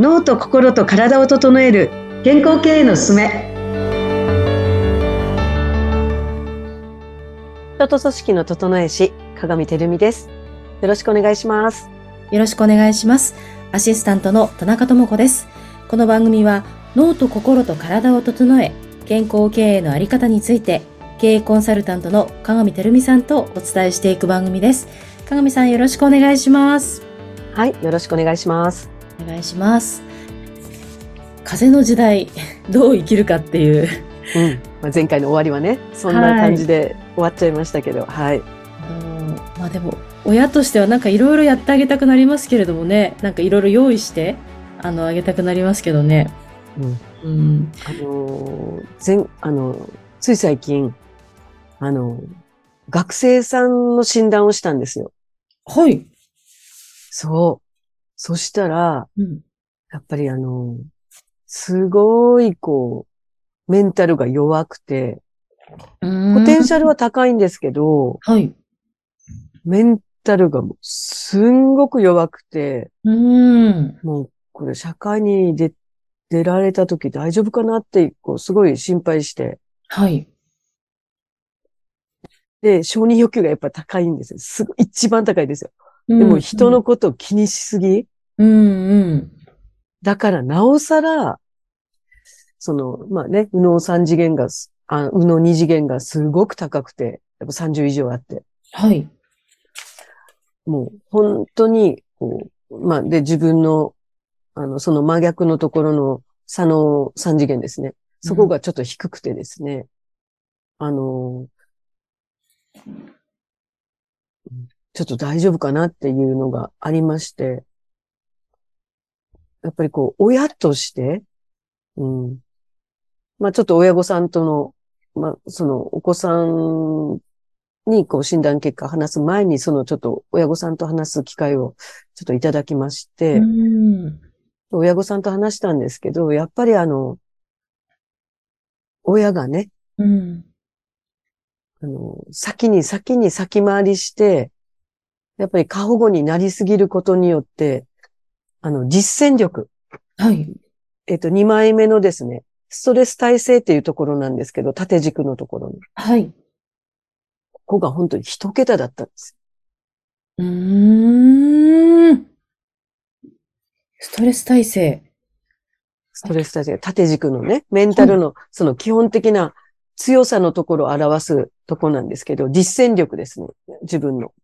脳と心と体を整える健康経営のすすめ。人と組織の整え師鏡照美です。よろしくお願いします。よろしくお願いします。アシスタントの田中智子です。この番組は脳と心と体を整え健康経営のあり方について経営コンサルタントの鏡照美さんとお伝えしていく番組です。鏡さんよろしくお願いします。はいよろしくお願いしますお願いします。風の時代 どう生きるかっていう、うん。まあ、前回の終わりはねそんな感じで終わっちゃいましたけどはい、はい、まあでも親としてはなんかいろいろやってあげたくなりますけれどもね。なんかいろいろ用意してあのあげたくなりますけどね。うん、うん、あの前あのつい最近あの学生さんの診断をしたんですよ。はい。そう。そしたら、うん、やっぱりあの、すごいこう、メンタルが弱くて、ポテンシャルは高いんですけど、はい。メンタルがもうすんごく弱くて、うん。もうこれ社会に出、出られた時大丈夫かなって、こうすごい心配して。はい。で、承認欲求がやっぱ高いんですよ。すごい、一番高いですよ。でも人のことを気にしすぎ？うんうん。だからなおさら、その、まあね、右脳三次元が、あ右脳二次元がすごく高くて、やっぱ30以上あって。はい。もう本当に、こう、まあ、で、自分の、あの、その真逆のところの左脳三次元ですね。そこがちょっと低くてですね。うん、あの、ちょっと大丈夫かなっていうのがありまして、やっぱりこう、親として、うん。まあちょっと親御さんとの、まあそのお子さんにこう診断結果話す前に、そのちょっと親御さんと話す機会をちょっといただきまして、親御さんと話したんですけど、やっぱりあの、親がね、うん、あの、先に先に先回りして、やっぱり過保護になりすぎることによって、あの、実践力。はい。えっ、と、2枚目のですね、ストレス耐性っていうところなんですけど、縦軸のところに。はい。ここが本当に一桁だったんです。うーん。ストレス耐性。ストレス耐性。縦軸のね、メンタルの、その基本的な強さのところを表すとこなんですけど、実践力ですね。自分の。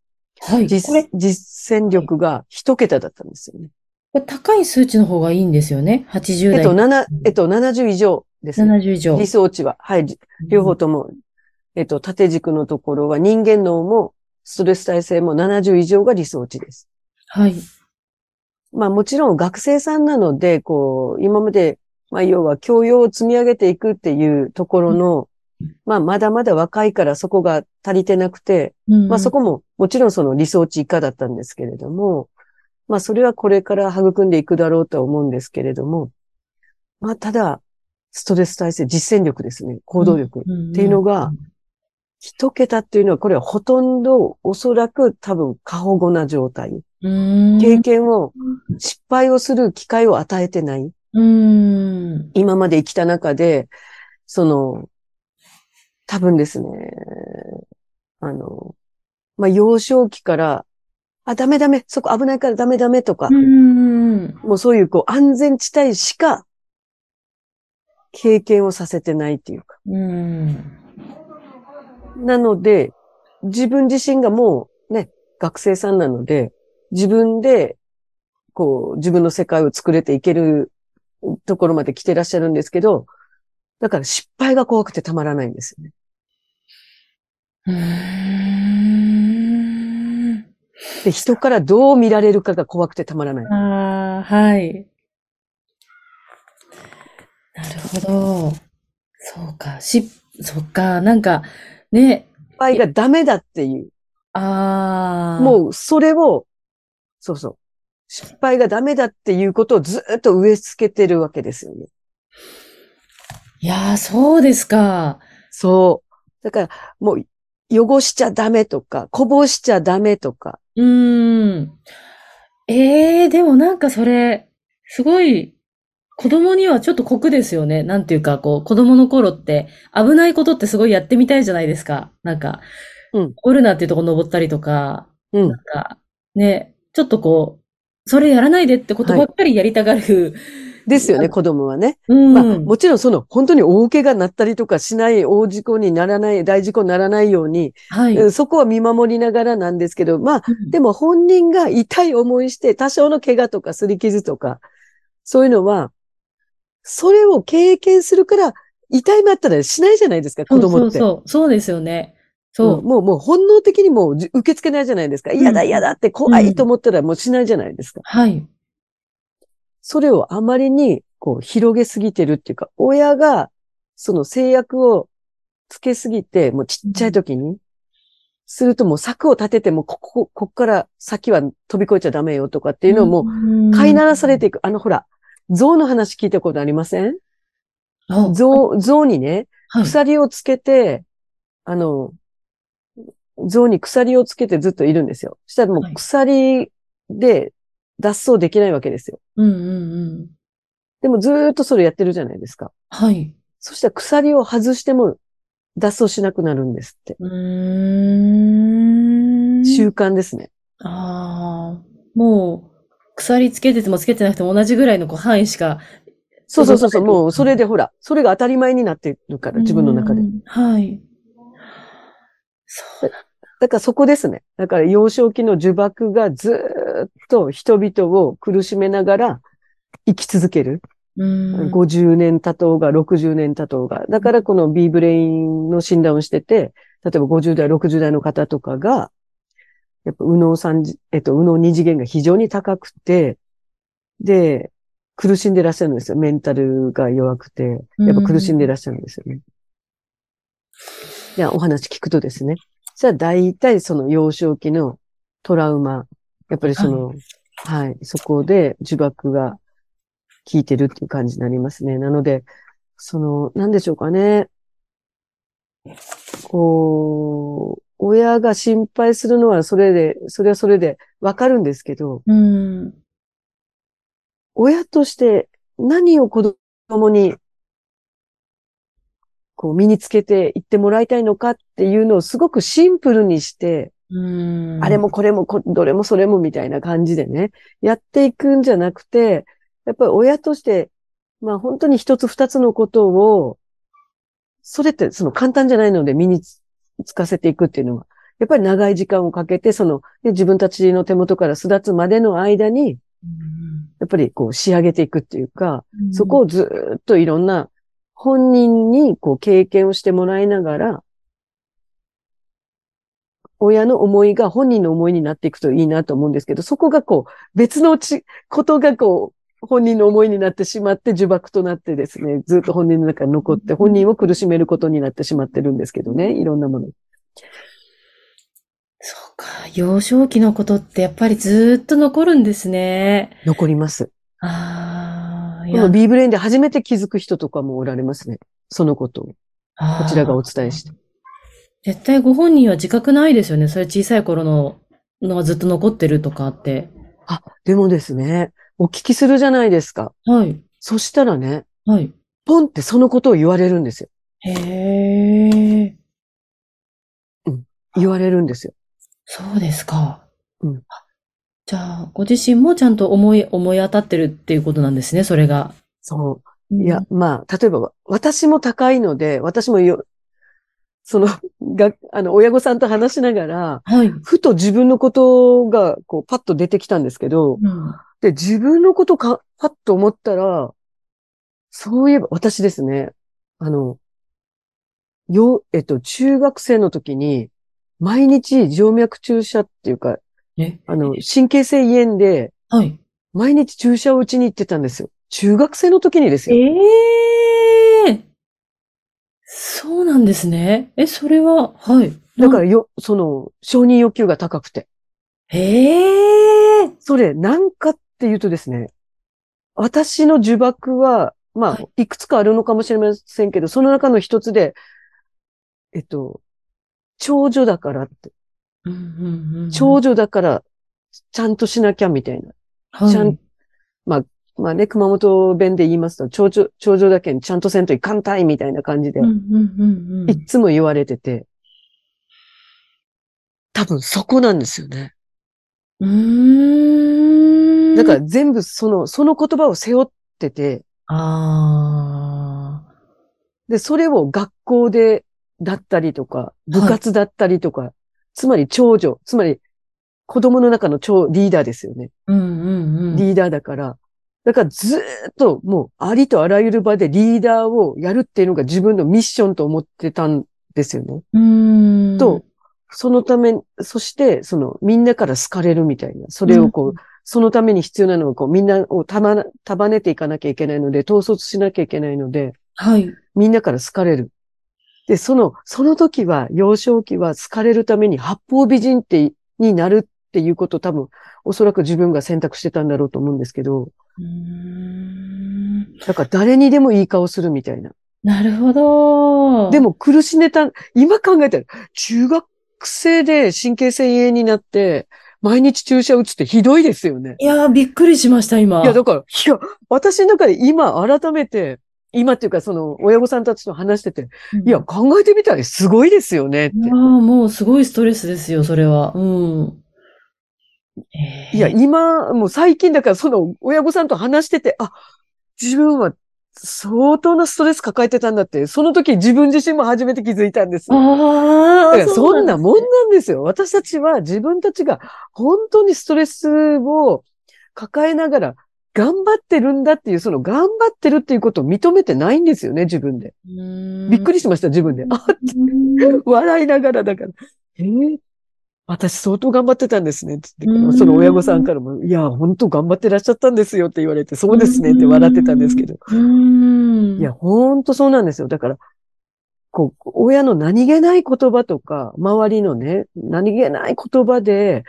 はい。実実践力が一桁だったんですよね。これ高い数値の方がいいんですよね。80代。えっと、7、えっと、70以上ですね。70以上。理想値は。はい。両方とも、えっと、縦軸のところは人間脳もストレス耐性も70以上が理想値です。はい。まあもちろん学生さんなので、こう、今まで、まあ要は教養を積み上げていくっていうところの、まあ、まだまだ若いからそこが足りてなくて、うん、まあそこももちろんその理想値以下だったんですけれども、まあそれはこれから育んでいくだろうとは思うんですけれども、まあただ、ストレス耐性、実践力ですね、行動力っていうのが、一桁っていうのは、これはほとんどおそらく多分過保護な状態。経験を、失敗をする機会を与えてない。今まで生きた中で、その、多分ですね、あの、まあ、幼少期から、あ、ダメダメ、そこ危ないからダメダメとか、うん。もうそういうこう安全地帯しか経験をさせてないっていうか。うん。なので、自分自身がもうね、学生さんなので、自分で、こう、自分の世界を作れていけるところまで来てらっしゃるんですけど、だから失敗が怖くてたまらないんですよね。で、人からどう見られるかが怖くてたまらない。ああ、はい。なるほど。そうか。し、そっか。なんか、ね。失敗がダメだっていう。ああ。もう、それを、そうそう。失敗がダメだっていうことをずっと植え付けてるわけですよね。いやー、そうですか。そう。だから、もう、汚しちゃダメとか、こぼしちゃダメとか。うーん。ええー、でもなんかそれ、すごい、子供にはちょっと酷ですよね。なんていうか、こう、子供の頃って、危ないことってすごいやってみたいじゃないですか。なんか、うんオルナっていうとこ登ったりとか、うんなん。か、ね、ちょっとこう、それやらないでってことばっかりやりたがる。ですよね、子供はね。うん。まあ、もちろんその、本当に大怪我になったりとかしない、大事故にならない、大事故にならないように、はい。うんそこは見守りながらなんですけど、まあ、うんでも本人が痛い思いして、多少の怪我とか擦り傷とか、そういうのは、それを経験するから、痛い目あったらしないじゃないですか、子供って。そうそうそう。ですよね。そう。うんもう、もう本能的にもうじ受け付けないじゃないですか。嫌だうん嫌だって怖いと思ったらもうしないじゃないですか。はい。それをあまりにこう広げすぎてるっていうか、親がその制約をつけすぎて、もうちっちゃい時に、するともう柵を立てても、ここ、こっから先は飛び越えちゃダメよとかっていうのをもう、う飼いならされていく。あのほら、象の話聞いたことありません？あ象、象にね、はい。鎖をつけて、あの、象に鎖をつけてずっといるんですよ。そしたらもはいう鎖で脱走できないわけですよ。うんうんうん。でもずーっとそれやってるじゃないですか。はい。そしたら鎖を外しても脱走しなくなるんですって。うーん。習慣ですね。ああ、もう、鎖つけててもつけてなくても同じぐらいのこう範囲しか。そうそうそうそう、もうそれでほら、それが当たり前になってるから、自分の中でう。ん。はい。そう。だからそこですね。だから幼少期の呪縛がずーっと人々を苦しめながら生き続ける。うん。50年経とうが60年経とうが。だからこの B ブレインの診断をしてて、例えば50代、60代の方とかが、やっぱ右脳三次、えっと、右脳二次元が非常に高くて、で、苦しんでらっしゃるんですよ。メンタルが弱くて、やっぱ苦しんでらっしゃるんですよね。じゃあお話聞くとですね。じゃあ大体その幼少期のトラウマ、やっぱりその、はい、そこで呪縛が効いてるっていう感じになりますね。なので、その、なんでしょうかね。こう、親が心配するのはそれで、それはそれでわかるんですけど、うん。親として何を子供にこう身につけていってもらいたいのかっていうのをすごくシンプルにして、うん。あれもこれもこどれもそれもみたいな感じでね、やっていくんじゃなくて、やっぱり親として、まあ本当に一つ二つのことを、それってその簡単じゃないので身につつかせていくっていうのは、やっぱり長い時間をかけて、その、ね自分たちの手元から巣立つまでの間に、うん、やっぱりこう仕上げていくっていうか、うんそこをずーっといろんな本人にこう経験をしてもらいながら、親の思いが本人の思いになっていくといいなと思うんですけど、そこがこう別のち、ことがこう本人の思いになってしまって呪縛となってですね、ずっと本人の中に残って本人を苦しめることになってしまってるんですけどね、いろんなもの。そうか。幼少期のことってやっぱりずーっと残るんですね。残ります。ああ、いやこの B ブレインで初めて気づく人とかもおられますね。そのことを。こちらがお伝えして。絶対ご本人は自覚ないですよね。それ小さい頃ののがずっと残ってるとかって。あ、でもですね、お聞きするじゃないですか。はい。そしたらね、はい。ポンってそのことを言われるんですよ。へえ。言われるんですよ。そうですか。うんじゃあ、ご自身もちゃんと思い、思い当たってるっていうことなんですね、それが。そう。いや、まあ、例えば、私も高いので、私もよ、その、が、あの、親御さんと話しながら、はい。ふと自分のことが、こう、パッと出てきたんですけど、うん。で、自分のことか、パッと思ったら、そういえば、私ですね、あの、よ、えっと、中学生の時に、毎日静脈注射っていうか、え、あの、神経性胃炎で、はい。毎日注射を打ちに行ってたんですよ。中学生の時にですよ。ええそうなんですね。え、それは、はい。だからよ、その、承認欲求が高くて。ええそれ、なんかっていうとですね、私の呪縛は、まあ、いくつかあるのかもしれませんけど、その中の一つで、えっと、長女だからって、うんうんうん。長女だから、ちゃんとしなきゃみたいな。はいちゃんまあね、熊本弁で言いますと、長女、長女だけにちゃんとせんといかんたいみたいな感じで、いっつも言われてて、多分そこなんですよね。うーん。だから全部その、その言葉を背負ってて、ああ。で、それを学校で、だったりとか、部活だったりとか、つまり長女、つまり子供の中の超リーダーですよね。うんうんうん。リーダーだから。だからずーっともうありとあらゆる場でリーダーをやるっていうのが自分のミッションと思ってたんですよね。うーん。と、そのため、そして、そのみんなから好かれるみたいな。それをこう、そのために必要なのはこうみんなを束な束ねていかなきゃいけないので、統率しなきゃいけないので、はい。みんなから好かれる。で、その、その時は、幼少期は好かれるために八方美人って、になるっていうことを多分、おそらく自分が選択してたんだろうと思うんですけど、うーん。だから誰にでもいい顔するみたいな。なるほど。でも苦しねた、今考えたら、中学生で神経線炎になって、毎日注射打つってひどいですよね。いやー、びっくりしました、今。いや、だから、いや、私の中で今改めて、今っていうかその親御さんたちと話してて、うんいや、考えてみたらすごいですよねっていや。ーもうすごいストレスですよ、それは。うん。えーいや、今、もう最近だからその親御さんと話してて、あ、自分は相当なストレス抱えてたんだって、その時自分自身も初めて気づいたんです。だああ、からそんなもんねなんですよ。私たちは自分たちが本当にストレスを抱えながら頑張ってるんだっていう、その頑張ってるっていうことを認めてないんですよね、自分で。びっくり。りしました、自分で。あ、うん笑いながらだから。えー私相当頑張ってたんですね。つってうんその親御さんからも、いや、本当頑張ってらっしゃったんですよって言われて、そうですねって笑ってたんですけど。うん。いや、本当そうなんですよ。だから、こう、親の何気ない言葉とか、周りのね、何気ない言葉で、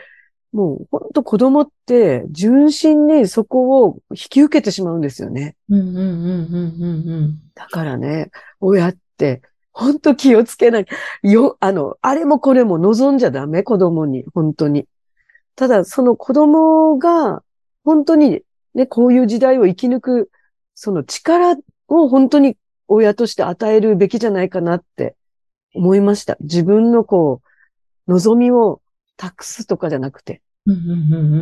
もう本当子供って純真にそこを引き受けてしまうんですよね。だからね、親って、本当気をつけなきゃ。よ、あの、あれもこれも望んじゃダメ、子供に、本当に。ただ、その子供が、本当にね、こういう時代を生き抜く、その力を本当に親として与えるべきじゃないかなって思いました。自分のこう、望みを託すとかじゃなくて、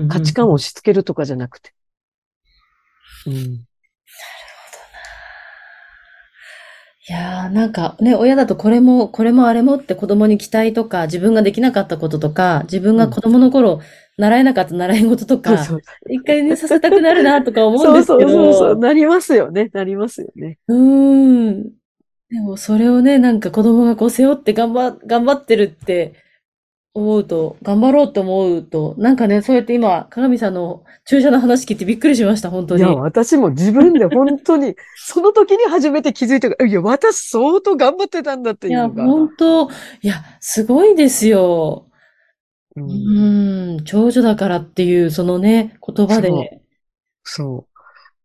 価値観を押し付けるとかじゃなくて。うん。いやーなんかね、親だとこれも、これもあれもって子供に期待とか、自分ができなかったこととか、自分が子供の頃習えなかった習い事とか、そう一回ね、させたくなるなとか思うんそうですけど。そうそうそう、なりますよね。なりますよね。うーん。でもそれをね、なんか子供がこう背負って頑張、頑張ってるって思うと、頑張ろうと思うと、なんかね、そうやって今、鏡さんの注射の話聞いてびっくりしました、本当に。いや、私も自分で本当に、その時に初めて気づいたいや、私相当頑張ってたんだっていや、いうのが。本当、いや、すごいですよ。ううんーん、長女だからっていう、そのね、言葉で。そうそう。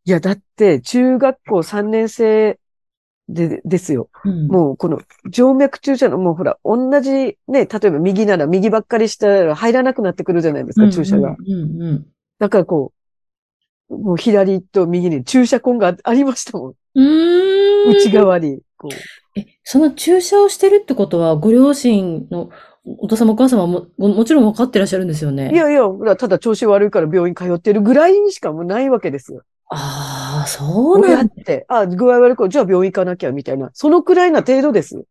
いや、だって、中学校3年生で、ですよ。うんもう、この、静脈注射の、もうほら、同じね、例えば右なら右ばっかりしたら入らなくなってくるじゃないですか、注射が。うんうんうんだからこう、もう左と右に注射痕があありましたもん。うん。内側に。こうえ、その注射をしてるってことは、ご両親のお父様お母様もももちろん分かってらっしゃるんですよね。いやいや、ほらただ調子悪いから病院通ってるぐらいにしかもうないわけですよ。ああ、そうなんだ。親って、あ、具合悪いから、じゃあ病院行かなきゃ、みたいな。そのくらいな程度ですよ。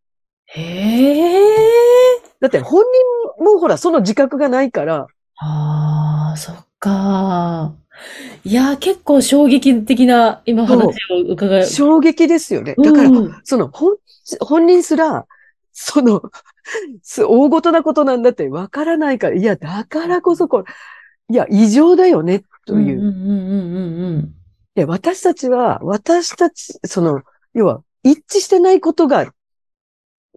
へえ。だって本人もほら、その自覚がないから、ああ、そっか。いやー、結構衝撃的な今話を伺い。衝撃ですよね。だから、うんその本、本人すら、その、す大ごとなことなんだってわからないから、いや、だからこそこれ、いや、異常だよね、という。うんうんうんうんうんいや、私たちは、私たち、その、要は、一致してないことが、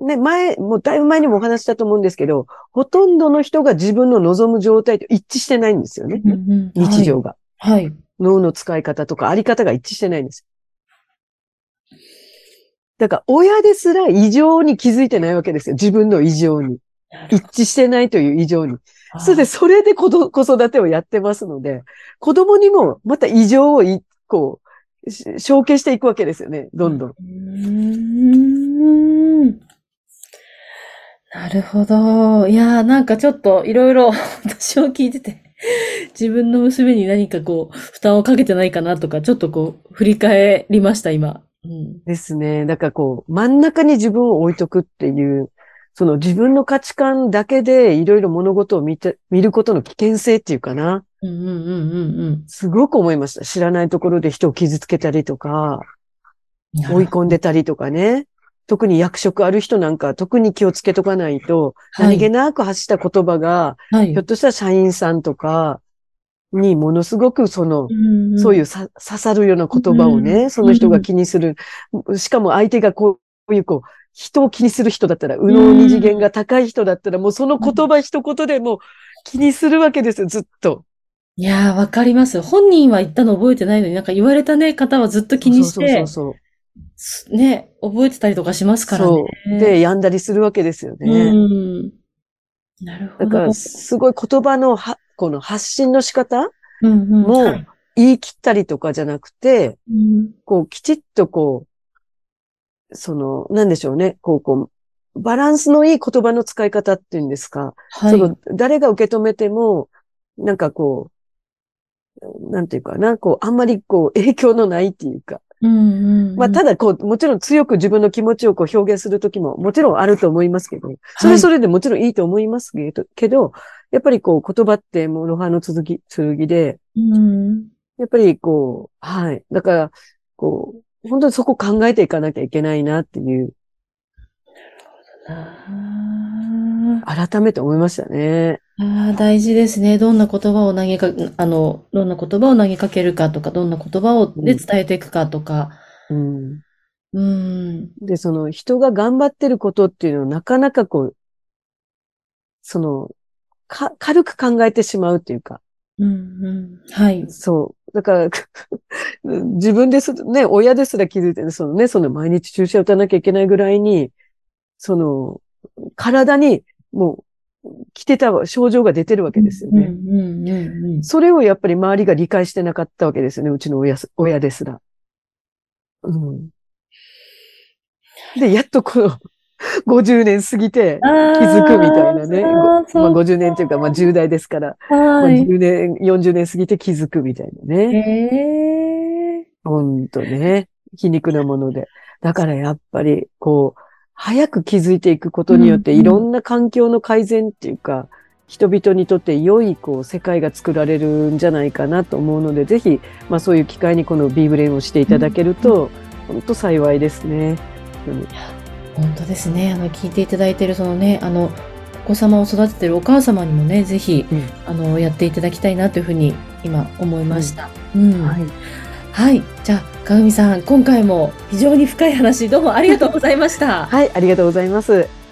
ね、前、もうだいぶ前にもお話ししたと思うんですけど、ほとんどの人が自分の望む状態と一致してないんですよね。うんうんうん。日常が。はい。はい。脳の使い方とかあり方が一致してないんです。だから、親ですら異常に気づいてないわけですよ。自分の異常に。一致してないという異常に。それで、それで子ど子育てをやってますので、子供にもまた異常をい、こう、し承継していくわけですよね、どんどん。うーんなるほど。いやー、なんかちょっといろいろ 私を聞いてて、自分の娘に何かこう、負担をかけてないかなとか、ちょっとこう、振り返りました、今。うん。ですね。だからこう、真ん中に自分を置いとくっていう、その自分の価値観だけでいろいろ物事を見て、見ることの危険性っていうかな。うんうんうんうんうんすごく思いました。知らないところで人を傷つけたりとか、うん。追い込んでたりとかね。特に役職ある人なんか特に気をつけとかないと、はい何気なく発した言葉が、はいひょっ。としたら社員さんとかにものすごくその、そういううさ刺さるような言葉をね、うんその人が気にする。しかも相手がこういうこう、人を気にする人だったら、右脳二次元が高い人だったら、もうその言葉一言でもう気にするわけですよ、ずっと。いやー、わかります。本人は言ったの覚えてないのになんか言われたね、方はずっと気にしてそうそう、そうすね、覚えてたりとかしますから。ね。そう。で、病んだりするわけですようね。ん。なるほど。だから、すごい言葉のは、この発信の仕方もはい言い切ったりとかじゃなくて、うんこう、きちっとこう、その、なんでしょうね。こう、こう、バランスのいい言葉の使い方っていうんですか。はい。その、誰が受け止めても、なんかこう、なんていうかな、こう、あんまりこう、影響のないっていうか。うんうんうんまあ、ただこう、もちろん強く自分の気持ちをこう表現するときも、もちろんあると思いますけど、それそれでもちろんいいと思いますけど、けどやっぱりこう、言葉ってもう、ロハの続き、剣で、うんやっぱりこう、はい。だから、こう、本当にそこ考えていかなきゃいけないなっていう、あ改めて思いましたね。ーあー、大事ですね。どんな言葉を投げか、あの、どんな言葉を投げかけるかとか、どんな言葉をで伝えていくかとか。うん。うん。で、その人が頑張ってることっていうのをなかなかこう、その、か、軽く考えてしまうっていうか、うんうん。はい。そう。だから、自分です、ね、親ですら気づいてね、そのね、その毎日注射打たなきゃいけないぐらいに、その、体にもう、来てた症状が出てるわけですよね。うんうんうんうん。それをやっぱり周りが理解してなかったわけですよね、うちの親す、親ですら。うん。で、やっとこの、50年過ぎて気づくみたいなね。まあ、そう50年というか、まあ10代ですから、まあ、はい。10年、40年過ぎて気づくみたいなね。ほんとね。皮肉なもので。だからやっぱり、こう、早く気づいていくことによって、いろんな環境の改善っていうか、人々にとって良い、こう、世界が作られるんじゃないかなと思うので、ぜひ、まあそういう機会にこのビーブレインをしていただけると、本当幸いですね。うん本当ですね。あの、聞いていただいている、そのね、あの、お子様を育てているお母様にもね、ぜひ、うんあの、やっていただきたいなというふうに、今、思いました。うん。はい。はい。じゃあ、かぐみさん、今回も非常に深い話、どうもありがとうございました。はい、ありがとうございます。